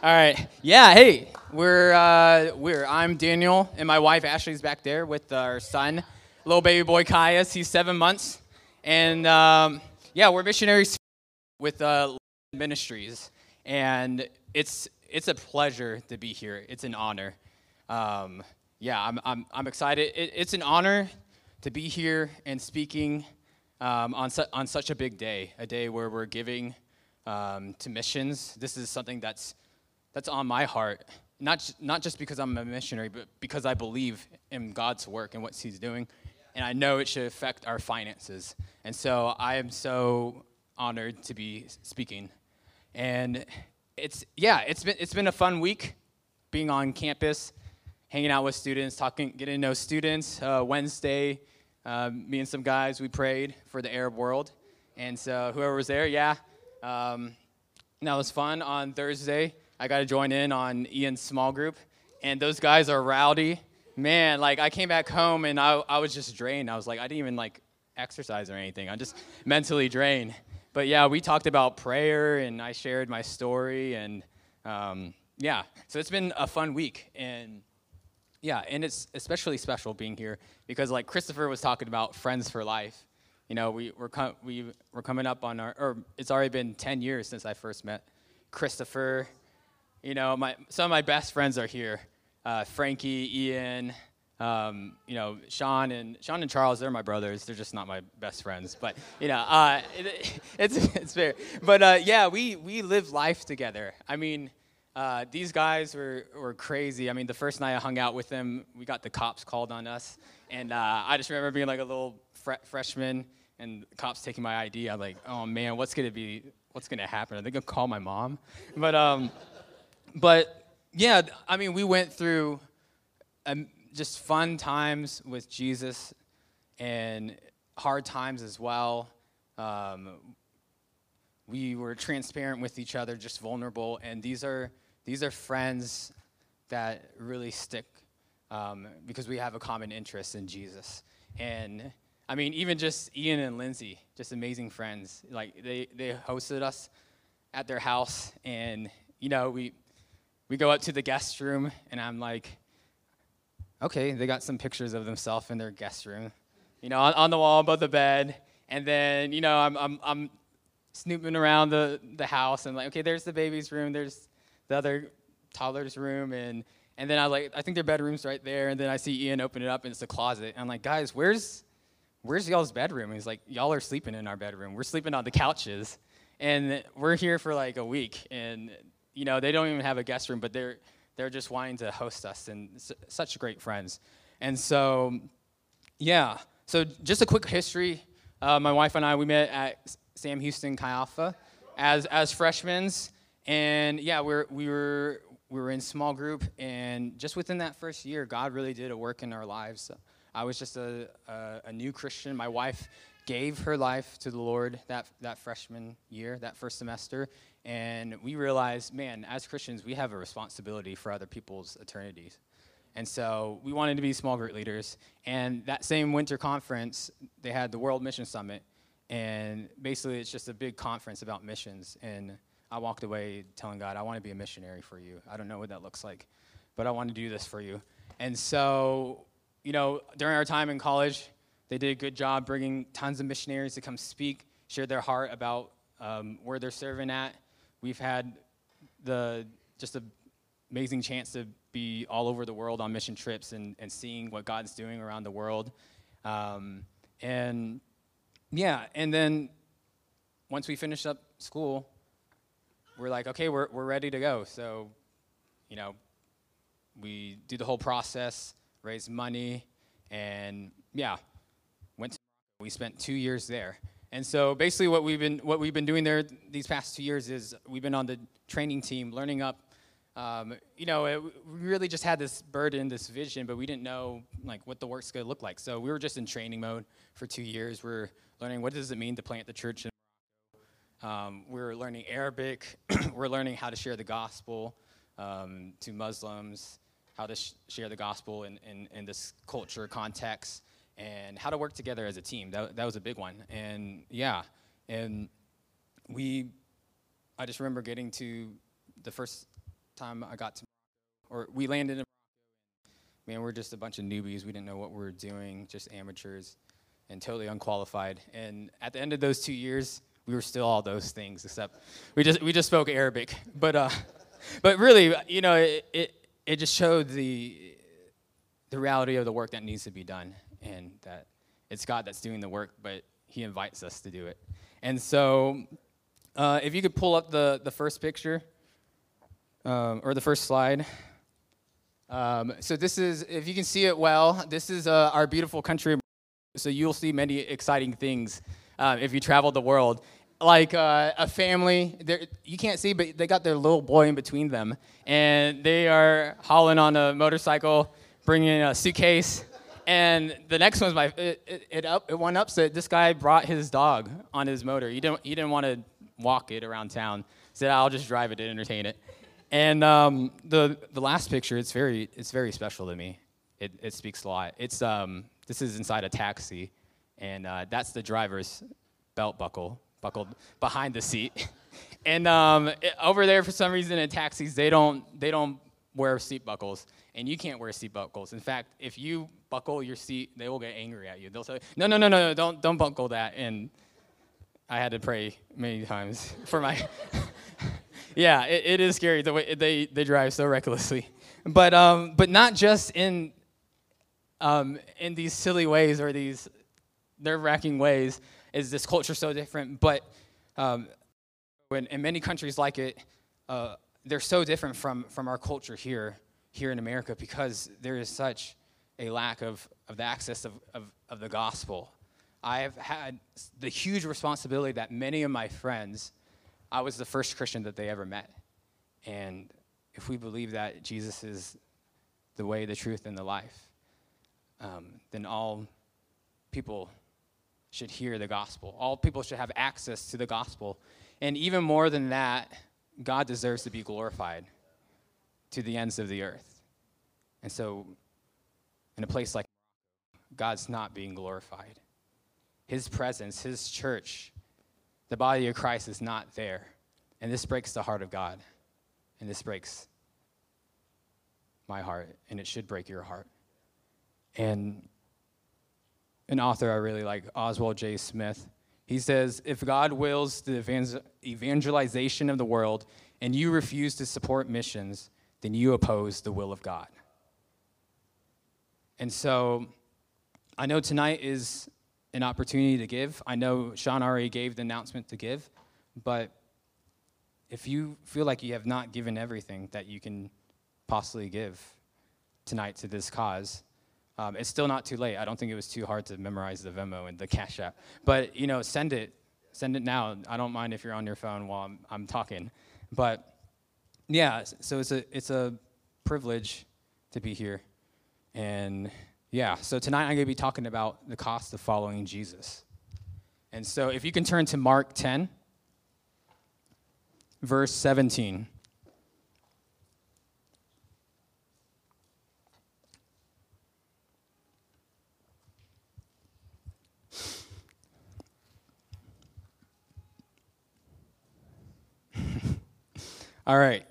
All right. Yeah. Hey, we're uh, we're. I'm Daniel, and my wife Ashley's back there with our son, little baby boy Caius. He's seven months, and um, yeah, we're missionaries with uh, ministries, and it's it's a pleasure to be here. It's an honor. Um, yeah, I'm I'm I'm excited. It, it's an honor to be here and speaking um, on su- on such a big day, a day where we're giving um, to missions. This is something that's that's on my heart, not, not just because I'm a missionary, but because I believe in God's work and what He's doing. And I know it should affect our finances. And so I am so honored to be speaking. And it's, yeah, it's been, it's been a fun week being on campus, hanging out with students, talking, getting to know students. Uh, Wednesday, uh, me and some guys, we prayed for the Arab world. And so whoever was there, yeah. Um, that was fun. On Thursday, I got to join in on Ian's small group, and those guys are rowdy. Man, like I came back home and I, I was just drained. I was like, I didn't even like exercise or anything. I'm just mentally drained. But yeah, we talked about prayer and I shared my story and um, yeah, so it's been a fun week and yeah, and it's especially special being here because like Christopher was talking about friends for life. You know, we, we're, com- we, we're coming up on our, or it's already been 10 years since I first met Christopher you know, my, some of my best friends are here. Uh, Frankie, Ian, um, you know, Sean and Sean and Charles. They're my brothers. They're just not my best friends, but you know, uh, it, it's it's fair. But uh, yeah, we we live life together. I mean, uh, these guys were were crazy. I mean, the first night I hung out with them, we got the cops called on us, and uh, I just remember being like a little fre- freshman, and cops taking my ID. I'm like, oh man, what's gonna be? What's gonna happen? Are they gonna call my mom? But um but yeah, I mean, we went through um, just fun times with Jesus and hard times as well. Um, we were transparent with each other, just vulnerable, and these are these are friends that really stick um, because we have a common interest in Jesus. And I mean, even just Ian and Lindsay, just amazing friends. Like they they hosted us at their house, and you know we we go up to the guest room, and I'm like, okay, they got some pictures of themselves in their guest room, you know, on, on, the wall above the bed. And then, you know, I'm, I'm, I'm snooping around the, the house, and like, okay, there's the baby's room, there's the other toddler's room, and and then I like, I think their bedroom's right there, and then I see Ian open it up, and it's a closet. And I'm like, guys, where's where's y'all's bedroom? he's like, y'all are sleeping in our bedroom. We're sleeping on the couches, and we're here for like a week, and you know, they don't even have a guest room, but they're they're just wanting to host us and s- such great friends. And so, yeah. So just a quick history. Uh, my wife and I we met at Sam Houston Chi Alpha as as freshmen, and yeah, we're we were we were in small group, and just within that first year, God really did a work in our lives. I was just a, a, a new Christian. My wife gave her life to the Lord that, that freshman year, that first semester, and we realized, man, as Christians, we have a responsibility for other people's eternities. And so we wanted to be small group leaders. And that same winter conference, they had the World Mission Summit. And basically, it's just a big conference about missions. And I walked away telling God, I want to be a missionary for you. I don't know what that looks like, but I want to do this for you. And so, you know, during our time in college, they did a good job bringing tons of missionaries to come speak, share their heart about um, where they're serving at We've had the just an amazing chance to be all over the world on mission trips and, and seeing what God's doing around the world. Um, and yeah, and then once we finished up school, we're like, okay, we're, we're ready to go. So, you know, we do the whole process, raise money, and yeah, went to, we spent two years there. And so basically what we've been what we've been doing there these past two years is we've been on the training team learning up. Um, you know, it, we really just had this burden, this vision, but we didn't know like what the work's going to look like. So we were just in training mode for two years. We're learning what does it mean to plant the church in um, we're learning Arabic. we're learning how to share the gospel um, to Muslims, how to sh- share the gospel in, in, in this culture context and how to work together as a team. That, that was a big one. And yeah, and we, I just remember getting to the first time I got to, or we landed in. Man, we're just a bunch of newbies. We didn't know what we were doing, just amateurs, and totally unqualified. And at the end of those two years, we were still all those things, except we just we just spoke Arabic. But uh, but really, you know, it, it it just showed the the reality of the work that needs to be done, and that it's God that's doing the work, but He invites us to do it. And so, uh, if you could pull up the the first picture um, or the first slide. Um, so this is, if you can see it well, this is uh, our beautiful country. So you'll see many exciting things uh, if you travel the world. Like uh, a family, you can't see, but they got their little boy in between them, and they are hauling on a motorcycle, bringing a suitcase. And the next one's my it, it, it up it went up. So this guy brought his dog on his motor. He didn't he didn't want to walk it around town. He said I'll just drive it to entertain it. And um, the the last picture, it's very it's very special to me. It it speaks a lot. It's um this is inside a taxi, and uh, that's the driver's belt buckle buckled behind the seat. and um, it, over there, for some reason, in taxis, they don't they don't wear seat buckles, and you can't wear seat buckles. In fact, if you buckle your seat, they will get angry at you. They'll say, "No, no, no, no, no don't don't buckle that." And I had to pray many times for my yeah, it, it is scary the way they, they drive so recklessly. But, um, but not just in, um, in these silly ways or these nerve wracking ways is this culture so different, but um, when, in many countries like it, uh, they're so different from, from our culture here, here in America because there is such a lack of, of the access of, of, of the gospel. I've had the huge responsibility that many of my friends I was the first Christian that they ever met. And if we believe that Jesus is the way, the truth, and the life, um, then all people should hear the gospel. All people should have access to the gospel. And even more than that, God deserves to be glorified to the ends of the earth. And so, in a place like God's not being glorified. His presence, His church, the body of Christ is not there. And this breaks the heart of God. And this breaks my heart, and it should break your heart. And an author I really like, Oswald J. Smith, he says, If God wills the evangelization of the world and you refuse to support missions, then you oppose the will of God. And so I know tonight is an opportunity to give. I know Sean already gave the announcement to give, but if you feel like you have not given everything that you can possibly give tonight to this cause, um, it's still not too late. I don't think it was too hard to memorize the Venmo and the Cash App. But you know, send it, send it now. I don't mind if you're on your phone while I'm, I'm talking. But yeah, so it's a it's a privilege to be here, and yeah, so tonight I'm going to be talking about the cost of following Jesus. And so if you can turn to Mark 10, verse 17. All right.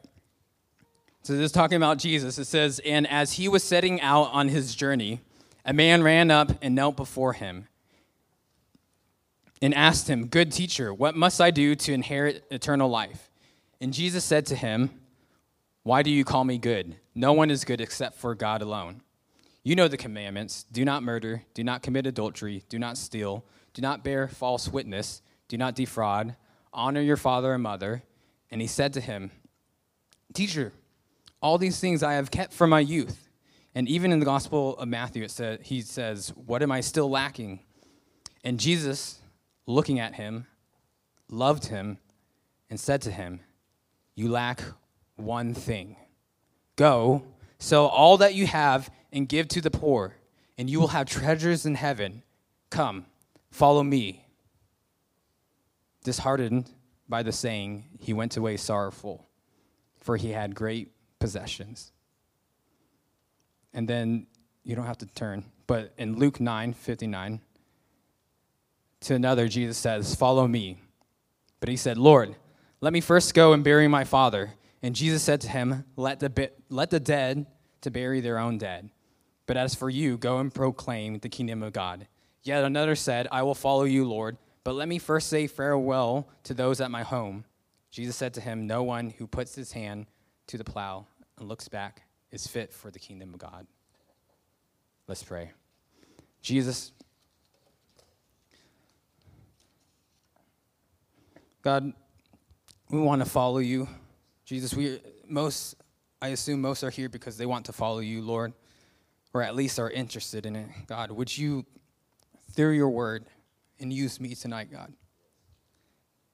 So this is talking about Jesus. It says, And as he was setting out on his journey, a man ran up and knelt before him and asked him, Good teacher, what must I do to inherit eternal life? And Jesus said to him, Why do you call me good? No one is good except for God alone. You know the commandments do not murder, do not commit adultery, do not steal, do not bear false witness, do not defraud, honor your father and mother. And he said to him, Teacher, all these things I have kept from my youth. And even in the Gospel of Matthew, it said, he says, What am I still lacking? And Jesus, looking at him, loved him and said to him, You lack one thing. Go, sell all that you have and give to the poor, and you will have treasures in heaven. Come, follow me. Disheartened by the saying, he went away sorrowful, for he had great possessions. And then you don't have to turn, but in Luke 9 59, to another, Jesus says, Follow me. But he said, Lord, let me first go and bury my father. And Jesus said to him, Let the, let the dead to bury their own dead. But as for you, go and proclaim the kingdom of God. Yet another said, I will follow you, Lord, but let me first say farewell to those at my home. Jesus said to him, No one who puts his hand to the plow and looks back is fit for the kingdom of God. Let's pray. Jesus, God, we want to follow you. Jesus, we most I assume most are here because they want to follow you, Lord, or at least are interested in it. God, would you through your word and use me tonight, God,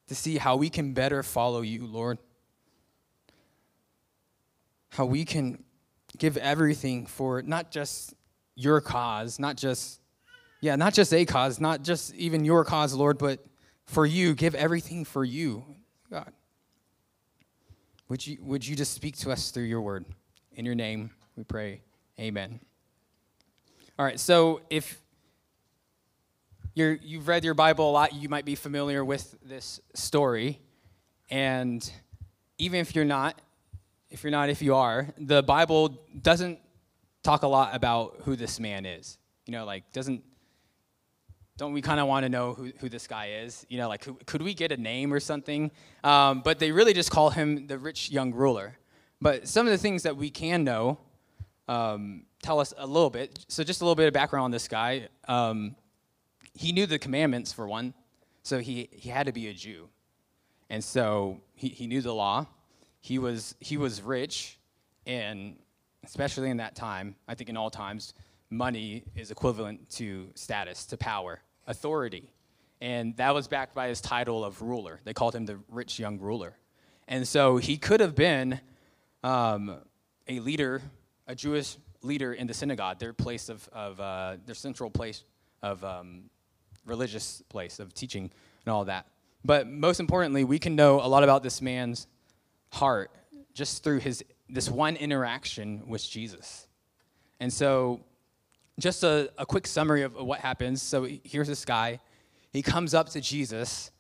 to see how we can better follow you, Lord. How we can give everything for not just your cause, not just, yeah, not just a cause, not just even your cause, Lord, but for you. Give everything for you, God. Would you, would you just speak to us through your word? In your name, we pray. Amen. All right, so if you're, you've read your Bible a lot, you might be familiar with this story. And even if you're not, if you're not, if you are, the Bible doesn't talk a lot about who this man is. You know, like, doesn't, don't we kind of want to know who, who this guy is? You know, like, who, could we get a name or something? Um, but they really just call him the rich young ruler. But some of the things that we can know um, tell us a little bit. So, just a little bit of background on this guy. Um, he knew the commandments, for one, so he, he had to be a Jew. And so he, he knew the law he was he was rich, and especially in that time, I think in all times, money is equivalent to status, to power, authority. And that was backed by his title of ruler. They called him the rich young ruler. And so he could have been um, a leader, a Jewish leader in the synagogue, their place of, of uh, their central place of um, religious place of teaching and all that. But most importantly, we can know a lot about this man's heart just through his this one interaction with Jesus. And so, just a, a quick summary of what happens. So here's this guy. He comes up to Jesus,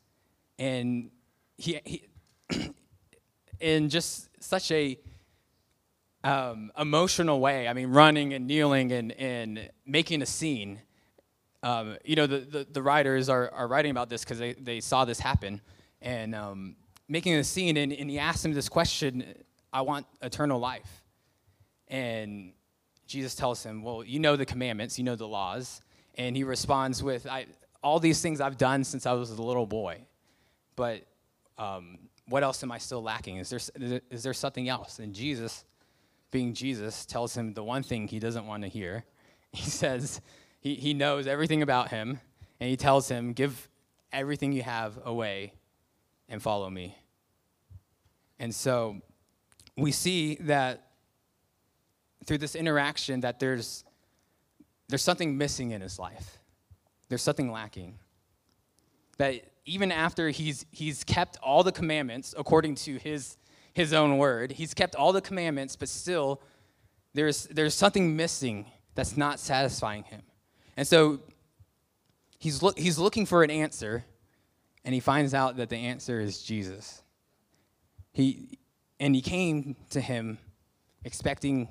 and he, he in just such a um, emotional way. I mean, running and kneeling and, and making a scene. Um, you know, the, the, the, writers are, are writing about this because they, they saw this happen. And um, making a scene, and, and he asked him this question I want eternal life. And Jesus tells him, Well, you know the commandments, you know the laws. And he responds with, I, All these things I've done since I was a little boy. But um, what else am I still lacking? Is there, is there something else? And Jesus, being Jesus, tells him the one thing he doesn't want to hear. He says, he, he knows everything about him, and he tells him, Give everything you have away and follow me. And so we see that through this interaction that there's there's something missing in his life. There's something lacking. That even after he's he's kept all the commandments according to his his own word, he's kept all the commandments, but still there's there's something missing that's not satisfying him. And so he's look, he's looking for an answer and he finds out that the answer is Jesus. He, and he came to him expecting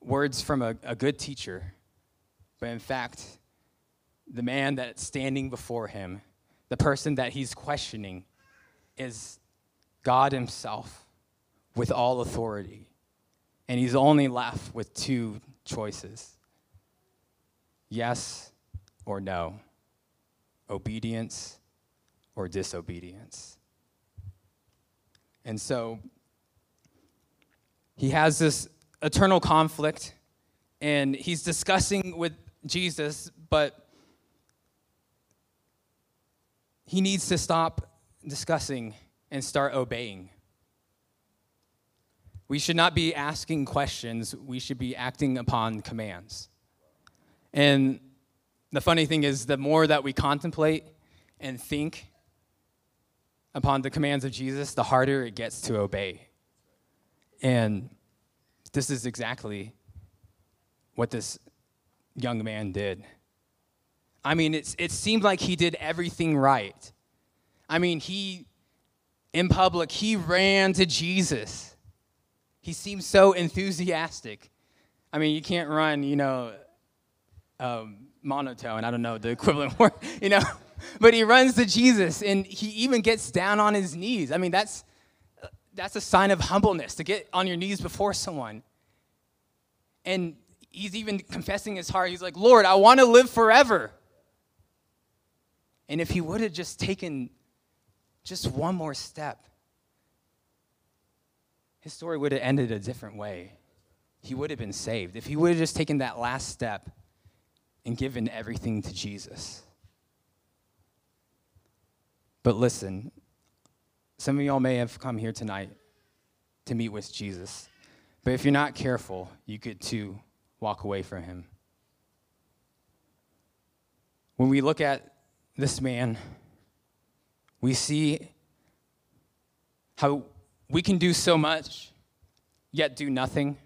words from a, a good teacher, but in fact, the man that's standing before him, the person that he's questioning, is God Himself with all authority. And he's only left with two choices yes or no, obedience or disobedience. And so he has this eternal conflict, and he's discussing with Jesus, but he needs to stop discussing and start obeying. We should not be asking questions, we should be acting upon commands. And the funny thing is, the more that we contemplate and think upon the commands of Jesus, the harder it gets to obey. And this is exactly what this young man did. I mean, it's, it seemed like he did everything right. I mean, he, in public, he ran to Jesus. He seemed so enthusiastic. I mean, you can't run, you know, um, monotone. I don't know the equivalent word, you know. But he runs to Jesus, and he even gets down on his knees. I mean, that's that's a sign of humbleness to get on your knees before someone. And he's even confessing his heart. He's like, Lord, I want to live forever. And if he would have just taken just one more step, his story would have ended a different way. He would have been saved if he would have just taken that last step and given everything to Jesus. But listen, some of y'all may have come here tonight to meet with Jesus. But if you're not careful, you could too walk away from him. When we look at this man, we see how we can do so much, yet do nothing.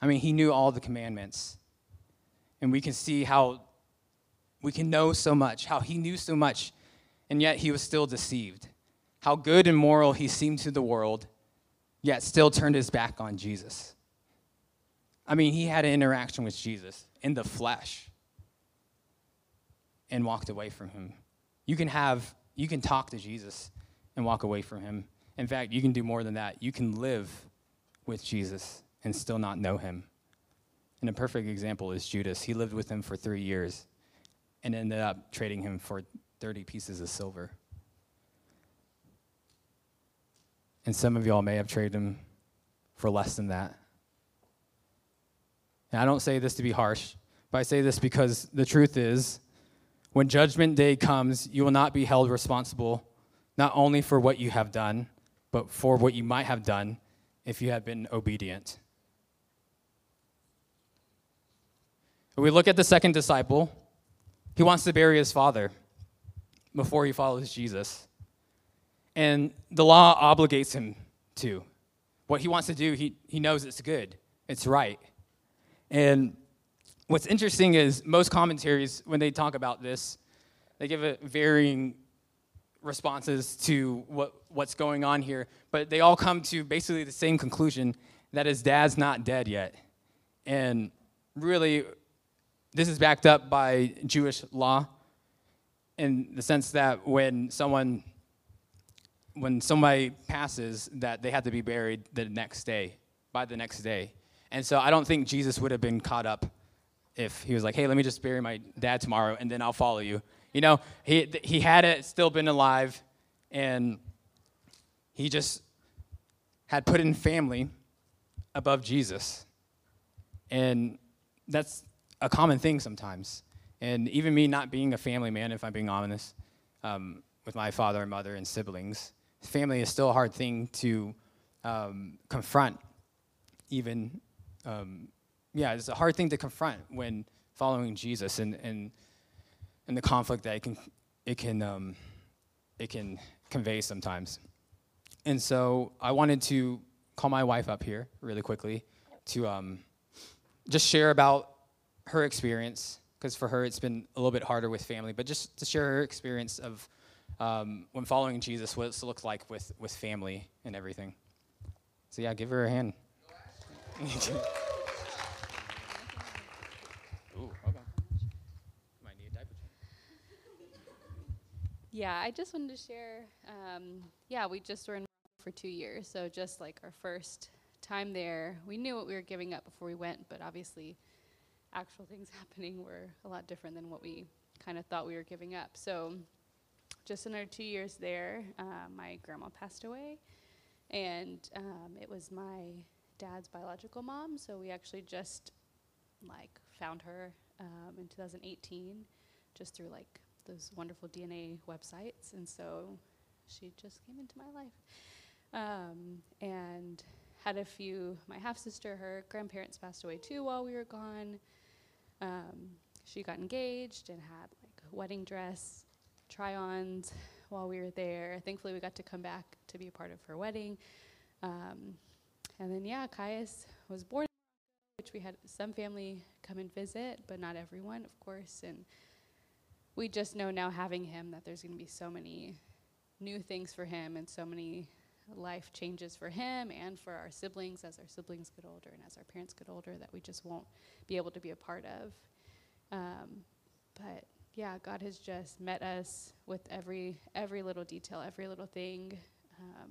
I mean, he knew all the commandments. And we can see how we can know so much, how he knew so much, and yet he was still deceived how good and moral he seemed to the world, yet still turned his back on Jesus. I mean, he had an interaction with Jesus in the flesh and walked away from him. You can have, you can talk to Jesus and walk away from him. In fact, you can do more than that. You can live with Jesus and still not know him. And a perfect example is Judas. He lived with him for three years and ended up trading him for 30 pieces of silver. And some of y'all may have traded him for less than that. And I don't say this to be harsh, but I say this because the truth is, when judgment day comes, you will not be held responsible not only for what you have done, but for what you might have done if you had been obedient. we look at the second disciple, he wants to bury his father before he follows Jesus. And the law obligates him to. What he wants to do, he, he knows it's good, it's right. And what's interesting is most commentaries, when they talk about this, they give it varying responses to what, what's going on here, but they all come to basically the same conclusion that his dad's not dead yet. And really, this is backed up by Jewish law in the sense that when someone when somebody passes that they have to be buried the next day, by the next day. And so I don't think Jesus would have been caught up if he was like, hey, let me just bury my dad tomorrow and then I'll follow you. You know, he, he had it still been alive and he just had put in family above Jesus. And that's a common thing sometimes. And even me not being a family man, if I'm being honest, um, with my father and mother and siblings, family is still a hard thing to um, confront, even. Um, yeah, it's a hard thing to confront when following Jesus and, and, and the conflict that it can, it, can, um, it can convey sometimes. And so I wanted to call my wife up here really quickly to um, just share about her experience, because for her it's been a little bit harder with family, but just to share her experience of um, when following Jesus, what it looks like with, with family and everything. So, yeah, give her a hand. Ooh, okay. Might need a diaper Yeah, I just wanted to share. Um, yeah, we just were in for two years, so just like our first time there, we knew what we were giving up before we went, but obviously, actual things happening were a lot different than what we kind of thought we were giving up. So just in our two years there, uh, my grandma passed away, and um, it was my dad's biological mom. So we actually just like found her um, in 2018, just through like those wonderful DNA websites, and so she just came into my life, um, and had a few. My half sister, her grandparents passed away too while we were gone. Um, she got engaged and had like wedding dress try ons while we were there. Thankfully, we got to come back to be a part of her wedding. Um, and then, yeah, Caius was born, which we had some family come and visit, but not everyone, of course. And we just know now, having him, that there's going to be so many new things for him and so many life changes for him and for our siblings as our siblings get older and as our parents get older that we just won't be able to be a part of. Um, but yeah, God has just met us with every every little detail, every little thing. Um,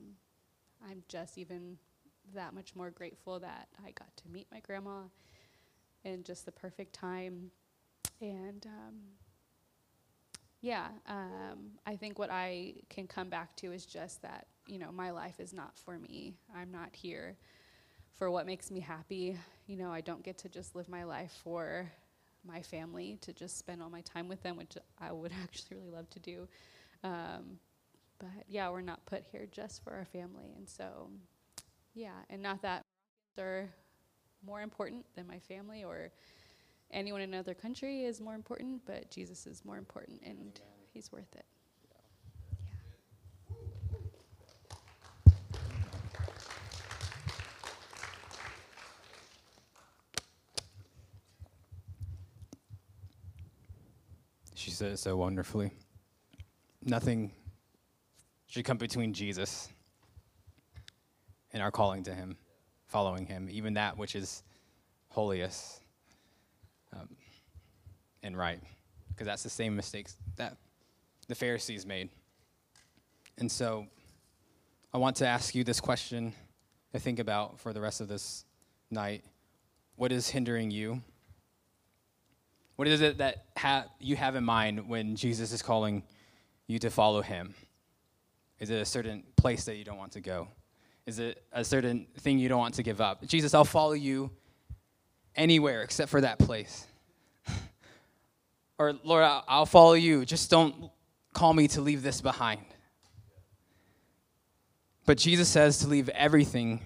I'm just even that much more grateful that I got to meet my grandma in just the perfect time. And um, yeah, um, I think what I can come back to is just that, you know, my life is not for me. I'm not here for what makes me happy. You know, I don't get to just live my life for my family, to just spend all my time with them, which I would actually really love to do. Um, but yeah, we're not put here just for our family. And so, yeah, and not that are more important than my family or anyone in another country is more important, but Jesus is more important and he's worth it. It so wonderfully. Nothing should come between Jesus and our calling to Him, following Him, even that which is holiest um, and right, because that's the same mistakes that the Pharisees made. And so I want to ask you this question to think about for the rest of this night. What is hindering you? What is it that ha- you have in mind when Jesus is calling you to follow him? Is it a certain place that you don't want to go? Is it a certain thing you don't want to give up? Jesus, I'll follow you anywhere except for that place. or, Lord, I'll follow you. Just don't call me to leave this behind. But Jesus says to leave everything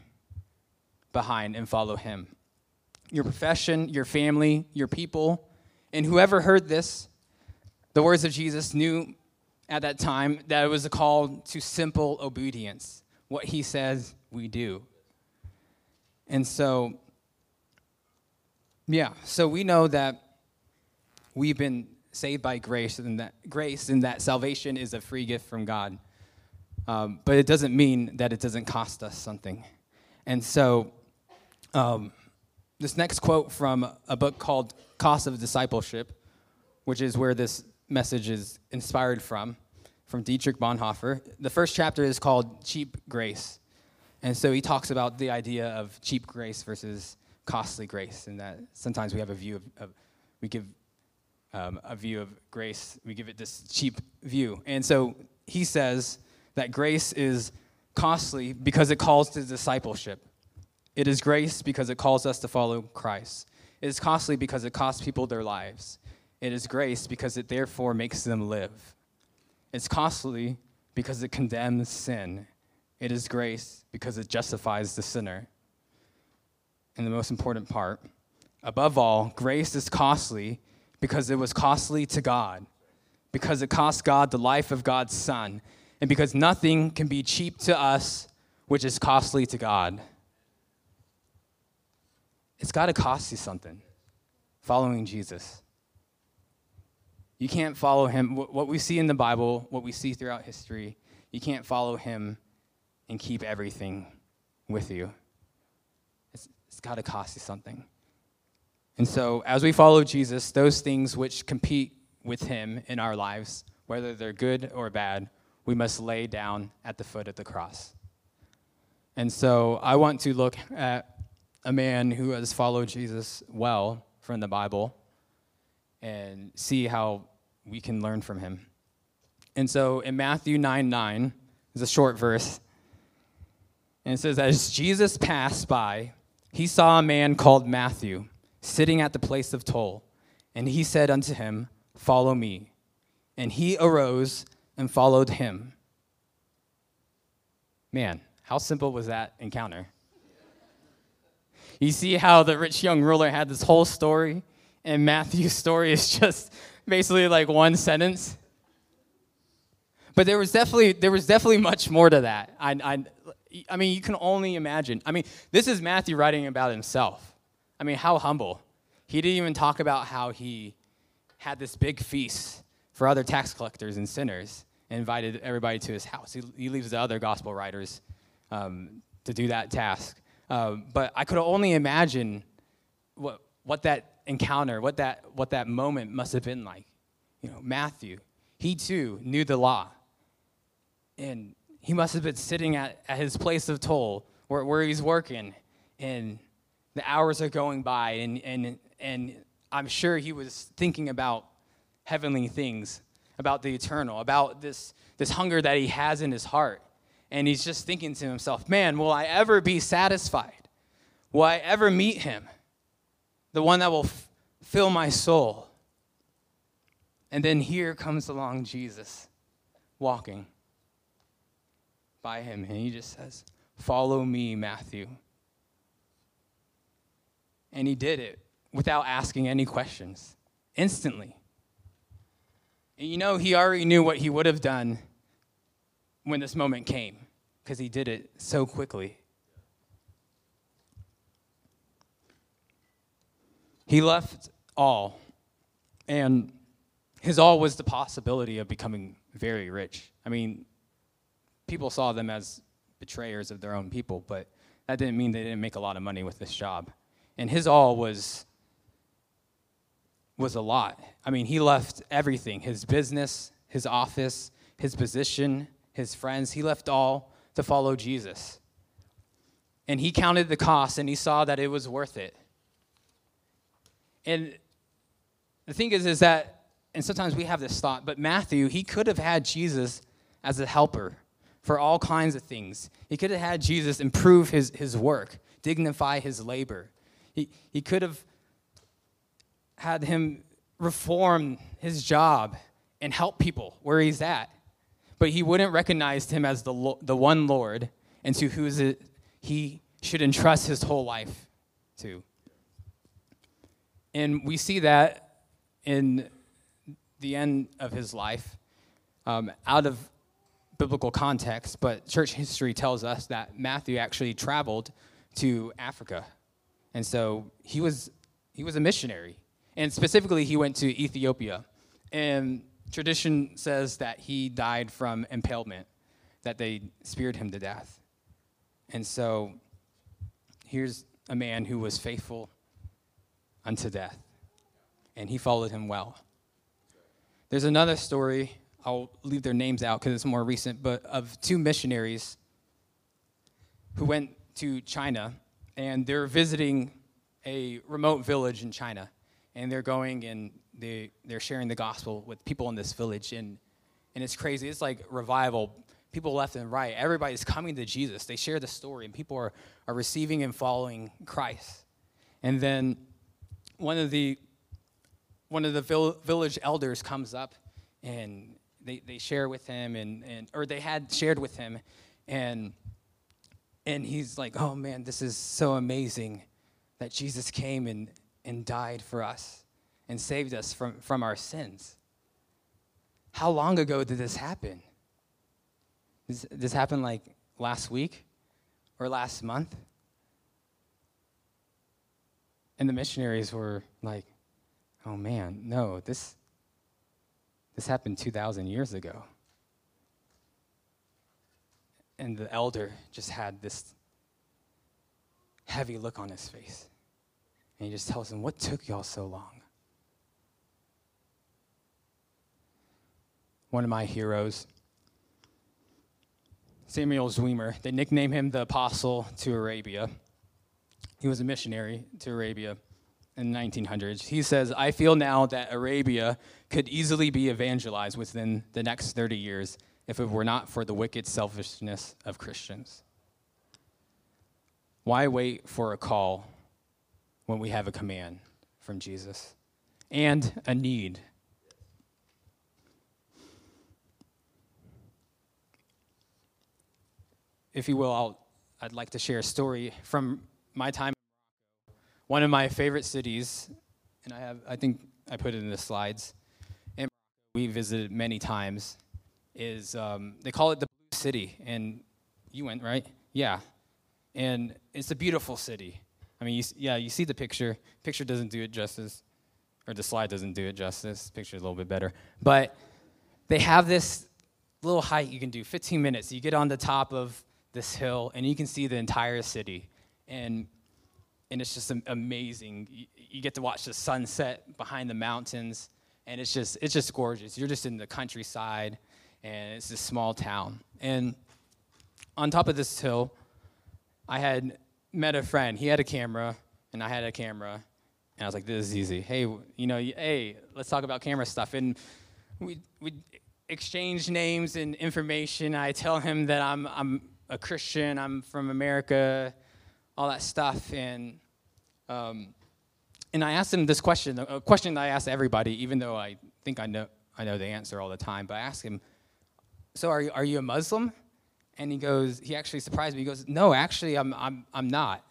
behind and follow him. Your profession, your family, your people, and whoever heard this, the words of Jesus, knew at that time that it was a call to simple obedience. What he says, we do. And so, yeah, so we know that we've been saved by grace, and that grace and that salvation is a free gift from God. Um, but it doesn't mean that it doesn't cost us something. And so, um, this next quote from a book called Cost of Discipleship, which is where this message is inspired from, from Dietrich Bonhoeffer. The first chapter is called Cheap Grace. And so he talks about the idea of cheap grace versus costly grace, and that sometimes we have a view of, of we give um, a view of grace, we give it this cheap view. And so he says that grace is costly because it calls to discipleship. It is grace because it calls us to follow Christ. It is costly because it costs people their lives. It is grace because it therefore makes them live. It's costly because it condemns sin. It is grace because it justifies the sinner. And the most important part, above all, grace is costly because it was costly to God, because it cost God the life of God's Son, and because nothing can be cheap to us which is costly to God. It's got to cost you something following Jesus. You can't follow him. What we see in the Bible, what we see throughout history, you can't follow him and keep everything with you. it's, it's got to cost you something. And so, as we follow Jesus, those things which compete with him in our lives, whether they're good or bad, we must lay down at the foot of the cross. And so, I want to look at a man who has followed Jesus well from the Bible and see how we can learn from him. And so in Matthew 9 9, is a short verse. And it says, As Jesus passed by, he saw a man called Matthew sitting at the place of toll. And he said unto him, Follow me. And he arose and followed him. Man, how simple was that encounter? You see how the rich young ruler had this whole story, and Matthew's story is just basically like one sentence. But there was definitely there was definitely much more to that. I, I, I mean, you can only imagine. I mean, this is Matthew writing about himself. I mean, how humble. He didn't even talk about how he had this big feast for other tax collectors and sinners and invited everybody to his house. He, he leaves the other gospel writers um, to do that task. Um, but I could only imagine what, what that encounter, what that, what that moment must have been like. You know, Matthew, he too knew the law. And he must have been sitting at, at his place of toll where, where he's working, and the hours are going by, and, and, and I'm sure he was thinking about heavenly things, about the eternal, about this, this hunger that he has in his heart. And he's just thinking to himself, man, will I ever be satisfied? Will I ever meet him? The one that will f- fill my soul. And then here comes along Jesus walking by him, and he just says, Follow me, Matthew. And he did it without asking any questions, instantly. And you know, he already knew what he would have done when this moment came, because he did it so quickly. He left all, and his all was the possibility of becoming very rich. I mean, people saw them as betrayers of their own people, but that didn't mean they didn't make a lot of money with this job. And his all was was a lot. I mean, he left everything, his business, his office, his position, his friends, he left all to follow Jesus. And he counted the cost and he saw that it was worth it. And the thing is is that and sometimes we have this thought, but Matthew, he could have had Jesus as a helper for all kinds of things. He could have had Jesus improve his, his work, dignify his labor. He, he could have had him reform his job and help people where he's at. But he wouldn't recognize him as the, the one Lord and to who he should entrust his whole life to. And we see that in the end of his life, um, out of biblical context, but church history tells us that Matthew actually traveled to Africa. And so he was, he was a missionary. And specifically, he went to Ethiopia. And tradition says that he died from impalement, that they speared him to death. And so here's a man who was faithful unto death, and he followed him well. There's another story I'll leave their names out because it's more recent, but of two missionaries who went to China and they're visiting a remote village in China. And they're going and they, they're sharing the gospel with people in this village. And, and it's crazy. It's like revival. People left and right. Everybody's coming to Jesus. They share the story, and people are, are receiving and following Christ. And then one of the, one of the vill- village elders comes up and they, they share with him and, and or they had shared with him and and he's like oh man this is so amazing that jesus came and, and died for us and saved us from, from our sins how long ago did this happen this, this happened like last week or last month and the missionaries were like oh man no this this happened 2,000 years ago. And the elder just had this heavy look on his face. And he just tells him, What took y'all so long? One of my heroes, Samuel Zwemer, they nicknamed him the Apostle to Arabia. He was a missionary to Arabia in the 1900s. He says, I feel now that Arabia could easily be evangelized within the next 30 years if it were not for the wicked selfishness of Christians. Why wait for a call when we have a command from Jesus and a need? If you will, I'll, I'd like to share a story from my time one of my favorite cities, and I have I think I put it in the slides, and we visited many times, is um, they call it the Blue City, and you went right, yeah, and it's a beautiful city. I mean, you, yeah, you see the picture. Picture doesn't do it justice, or the slide doesn't do it justice. Picture is a little bit better, but they have this little hike you can do, 15 minutes. You get on the top of this hill, and you can see the entire city. And and it's just amazing. You, you, get to watch the sunset behind the mountains, and it's just it's just gorgeous. You're just in the countryside, and it's a small town. And on top of this hill, I had met a friend. He had a camera, and I had a camera, and I was like, "This is easy. Hey, you know, hey, let's talk about camera stuff." And we we exchange names and information. I tell him that I'm I'm a Christian. I'm from America all that stuff. And, um, and I asked him this question, a question that I ask everybody, even though I think I know, I know the answer all the time. But I asked him, So are you, are you a Muslim? And he goes, He actually surprised me. He goes, No, actually, I'm, I'm, I'm not.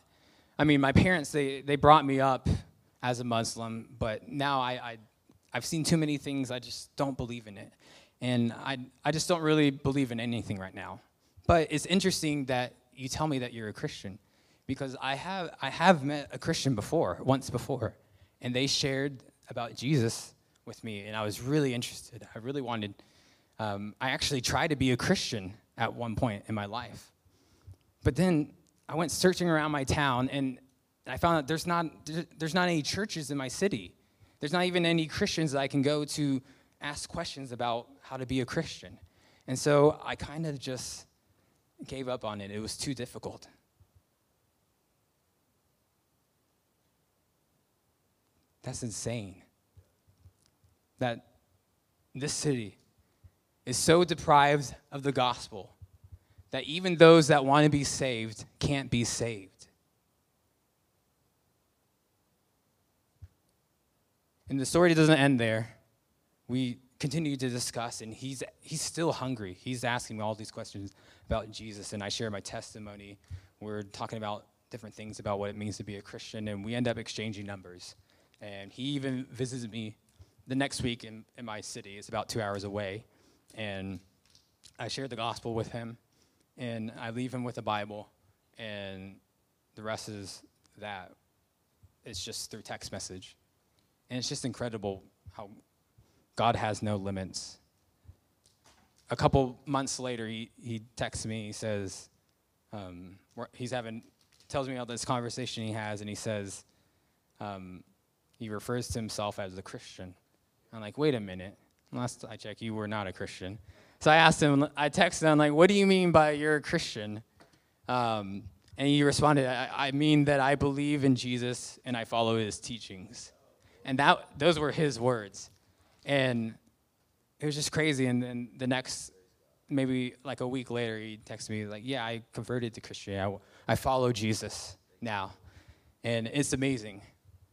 I mean, my parents, they, they brought me up as a Muslim, but now I, I, I've seen too many things, I just don't believe in it. And I, I just don't really believe in anything right now. But it's interesting that you tell me that you're a Christian because I have, I have met a Christian before, once before, and they shared about Jesus with me, and I was really interested. I really wanted, um, I actually tried to be a Christian at one point in my life. But then I went searching around my town, and I found that there's not, there's not any churches in my city. There's not even any Christians that I can go to ask questions about how to be a Christian. And so I kind of just gave up on it. It was too difficult. That's insane. That this city is so deprived of the gospel that even those that want to be saved can't be saved. And the story doesn't end there. We continue to discuss, and he's, he's still hungry. He's asking me all these questions about Jesus, and I share my testimony. We're talking about different things about what it means to be a Christian, and we end up exchanging numbers. And he even visits me the next week in, in my city. It's about two hours away. And I share the gospel with him, and I leave him with a Bible, and the rest is that. It's just through text message. And it's just incredible how God has no limits. A couple months later, he, he texts me. He says, um, he's having, tells me about this conversation he has, and he says, um, he refers to himself as a Christian. I'm like, wait a minute. Last I checked, you were not a Christian. So I asked him, I texted him, like, what do you mean by you're a Christian? Um, and he responded, I, I, mean that I believe in Jesus and I follow his teachings. And that, those were his words. And it was just crazy. And then the next, maybe like a week later, he texted me, like, yeah, I converted to Christianity. I, I follow Jesus now. And it's amazing.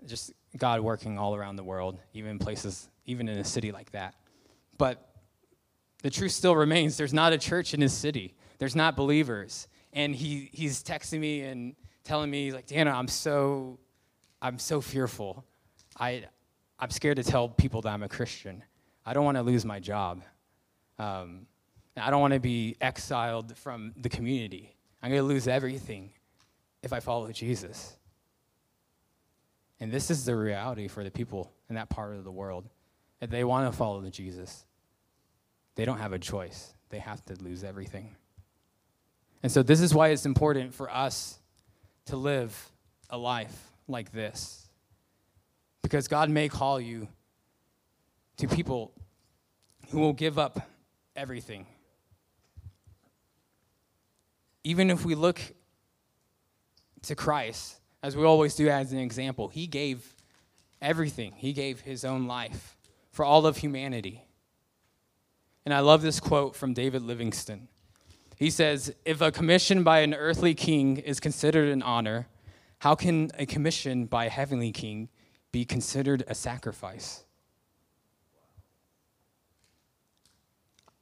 Just God working all around the world, even places, even in a city like that. But the truth still remains there's not a church in his city, there's not believers. And he, he's texting me and telling me, like, Dana, I'm so, I'm so fearful. I, I'm scared to tell people that I'm a Christian. I don't want to lose my job. Um, I don't want to be exiled from the community. I'm going to lose everything if I follow Jesus. And this is the reality for the people in that part of the world. If they want to follow Jesus, they don't have a choice. They have to lose everything. And so, this is why it's important for us to live a life like this. Because God may call you to people who will give up everything. Even if we look to Christ, as we always do as an example, he gave everything. He gave his own life for all of humanity. And I love this quote from David Livingstone. He says, If a commission by an earthly king is considered an honor, how can a commission by a heavenly king be considered a sacrifice?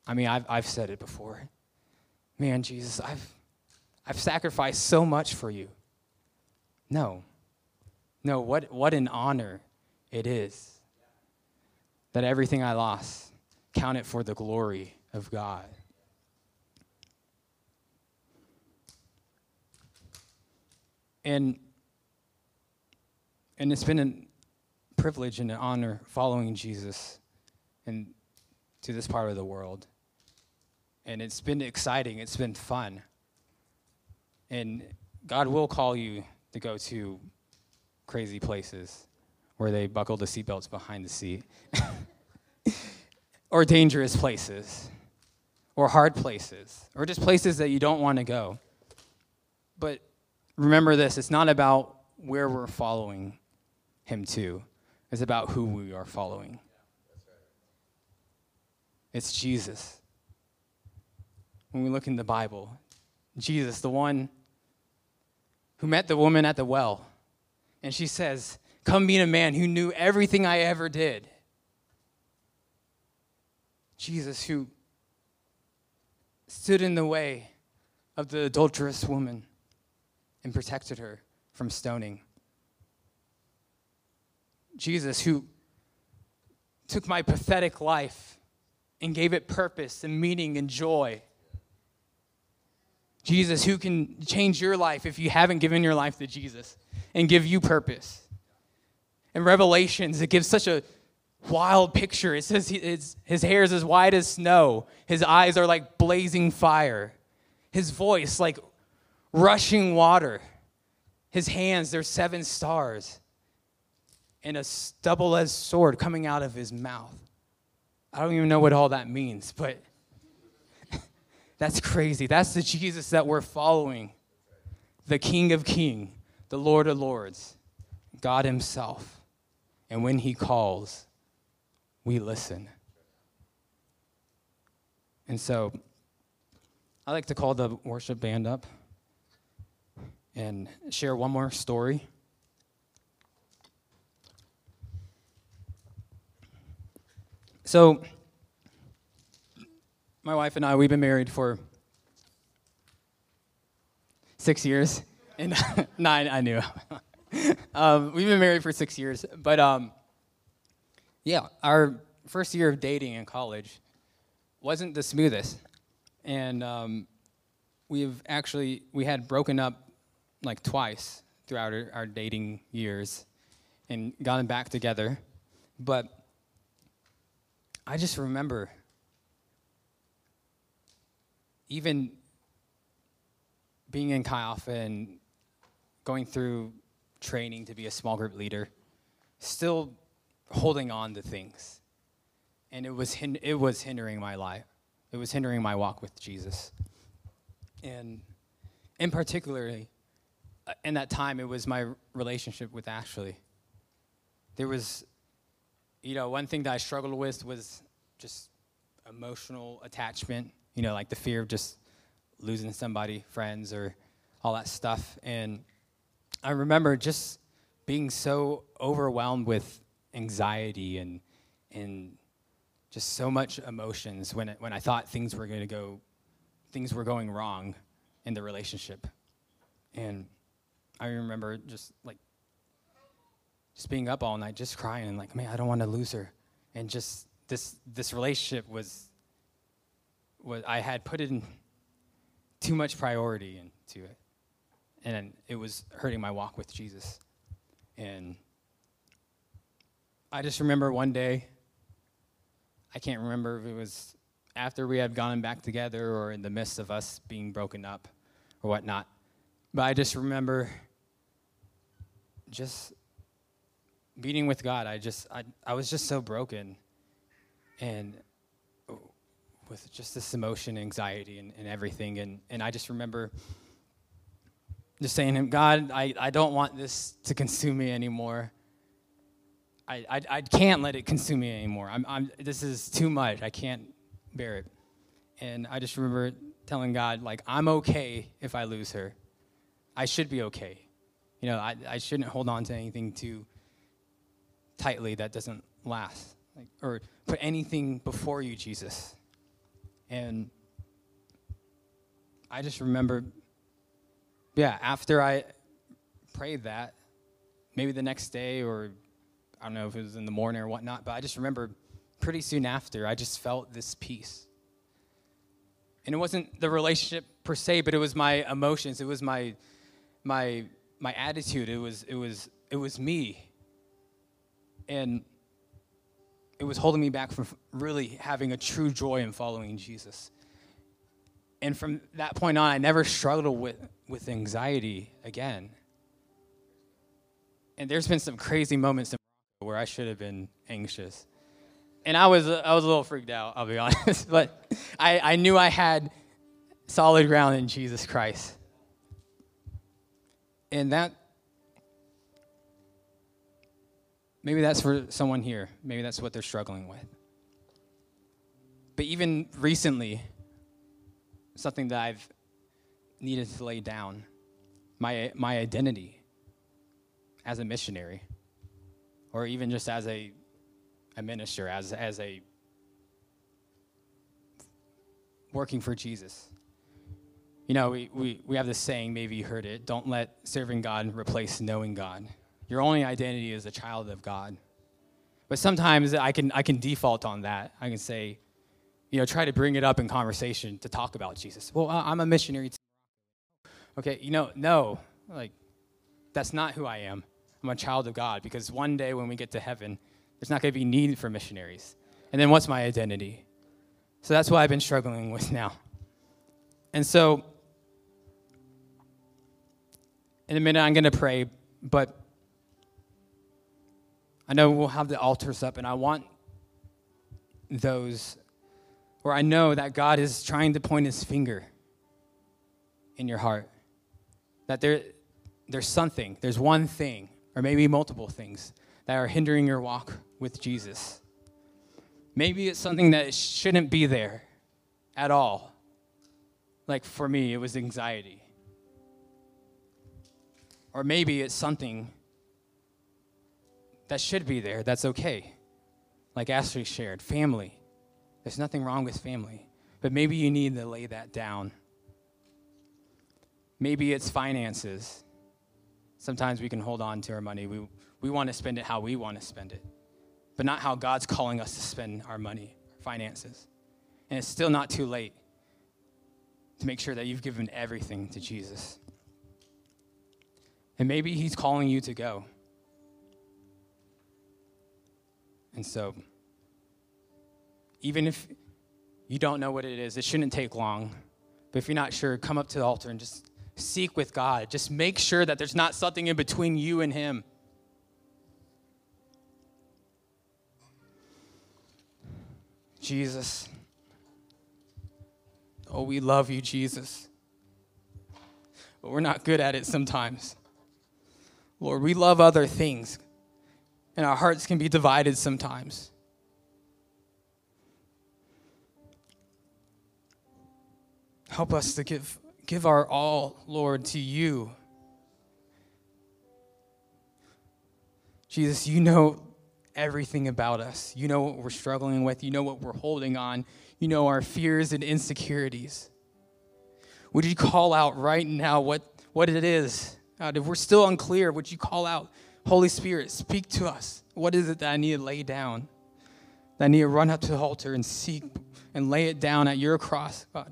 I mean, I've, I've said it before. Man, Jesus, I've, I've sacrificed so much for you. No. No, what, what an honor it is that everything I lost count it for the glory of God. And, and it's been a privilege and an honor following Jesus and to this part of the world. And it's been exciting, it's been fun. And God will call you to go to crazy places where they buckle the seatbelts behind the seat, or dangerous places, or hard places, or just places that you don't want to go. But remember this it's not about where we're following Him to, it's about who we are following. It's Jesus. When we look in the Bible, Jesus, the one who met the woman at the well, and she says, Come meet a man who knew everything I ever did. Jesus, who stood in the way of the adulterous woman and protected her from stoning. Jesus, who took my pathetic life and gave it purpose and meaning and joy. Jesus, who can change your life if you haven't given your life to Jesus and give you purpose. In Revelations, it gives such a wild picture. It says his, his hair is as white as snow, his eyes are like blazing fire, his voice like rushing water, his hands, they're seven stars, and a double edged sword coming out of his mouth. I don't even know what all that means, but that's crazy. That's the Jesus that we're following the King of Kings, the Lord of Lords, God Himself. And when He calls, we listen. And so I like to call the worship band up and share one more story. So, my wife and I, we've been married for six years. And nine, I knew. um, we've been married for six years. But um, yeah, our first year of dating in college wasn't the smoothest. And um, we've actually, we had broken up like twice throughout our, our dating years and gotten back together. But I just remember even being in Chi Alpha and going through training to be a small group leader, still holding on to things. And it was, it was hindering my life. It was hindering my walk with Jesus. And in particularly, uh, in that time, it was my relationship with Ashley. There was you know, one thing that I struggled with was just emotional attachment, you know, like the fear of just losing somebody, friends, or all that stuff. And I remember just being so overwhelmed with anxiety and, and just so much emotions when, it, when I thought things were going to go, things were going wrong in the relationship. And I remember just like just being up all night, just crying and like, man, I don't want to lose her. And just this this relationship was was I had put in too much priority into it. And it was hurting my walk with Jesus. And I just remember one day, I can't remember if it was after we had gone back together or in the midst of us being broken up or whatnot. But I just remember just meeting with God, I just I, I was just so broken, and with just this emotion, anxiety, and, and everything, and and I just remember just saying to him, God, I, I don't want this to consume me anymore. I, I, I can't let it consume me anymore. I'm, I'm, this is too much. I can't bear it. And I just remember telling God, like, I'm okay if I lose her. I should be okay. You know, I, I shouldn't hold on to anything too tightly that doesn't last. Like, or put anything before you, Jesus. And I just remember, yeah, after I prayed that, maybe the next day or I don't know if it was in the morning or whatnot, but I just remember pretty soon after, I just felt this peace. And it wasn't the relationship per se, but it was my emotions. It was my my my attitude. It was it was it was me and it was holding me back from really having a true joy in following Jesus. and from that point on, I never struggled with, with anxiety again. And there's been some crazy moments where I should have been anxious. And I was, I was a little freaked out, I'll be honest. but I, I knew I had solid ground in Jesus Christ. And that, maybe that's for someone here. Maybe that's what they're struggling with. But even recently, something that I've needed to lay down my, my identity as a missionary, or even just as a, a minister, as, as a working for Jesus. You know, we, we, we have this saying, maybe you heard it don't let serving God replace knowing God. Your only identity is a child of God. But sometimes I can, I can default on that. I can say, you know, try to bring it up in conversation to talk about Jesus. Well, I'm a missionary. Too. Okay, you know, no, like, that's not who I am. I'm a child of God because one day when we get to heaven, there's not going to be need for missionaries. And then what's my identity? So that's what I've been struggling with now. And so in a minute, I'm going to pray, but I know we'll have the altars up, and I want those where I know that God is trying to point his finger in your heart. That there, there's something, there's one thing, or maybe multiple things that are hindering your walk with Jesus. Maybe it's something that shouldn't be there at all. Like for me, it was anxiety. Or maybe it's something that should be there, that's okay. Like Ashley shared, family. There's nothing wrong with family. But maybe you need to lay that down. Maybe it's finances. Sometimes we can hold on to our money. We, we want to spend it how we want to spend it, but not how God's calling us to spend our money, our finances. And it's still not too late to make sure that you've given everything to Jesus. And maybe He's calling you to go. And so, even if you don't know what it is, it shouldn't take long. But if you're not sure, come up to the altar and just seek with God. Just make sure that there's not something in between you and Him. Jesus. Oh, we love you, Jesus. But we're not good at it sometimes. Lord, we love other things, and our hearts can be divided sometimes. Help us to give, give our all, Lord, to you. Jesus, you know everything about us. You know what we're struggling with. You know what we're holding on. You know our fears and insecurities. Would you call out right now what, what it is God, if we're still unclear, would you call out, Holy Spirit, speak to us? What is it that I need to lay down? That I need to run up to the altar and seek and lay it down at your cross, God.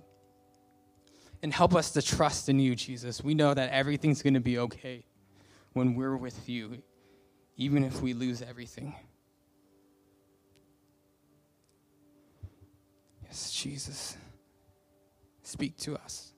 And help us to trust in you, Jesus. We know that everything's going to be okay when we're with you, even if we lose everything. Yes, Jesus. Speak to us.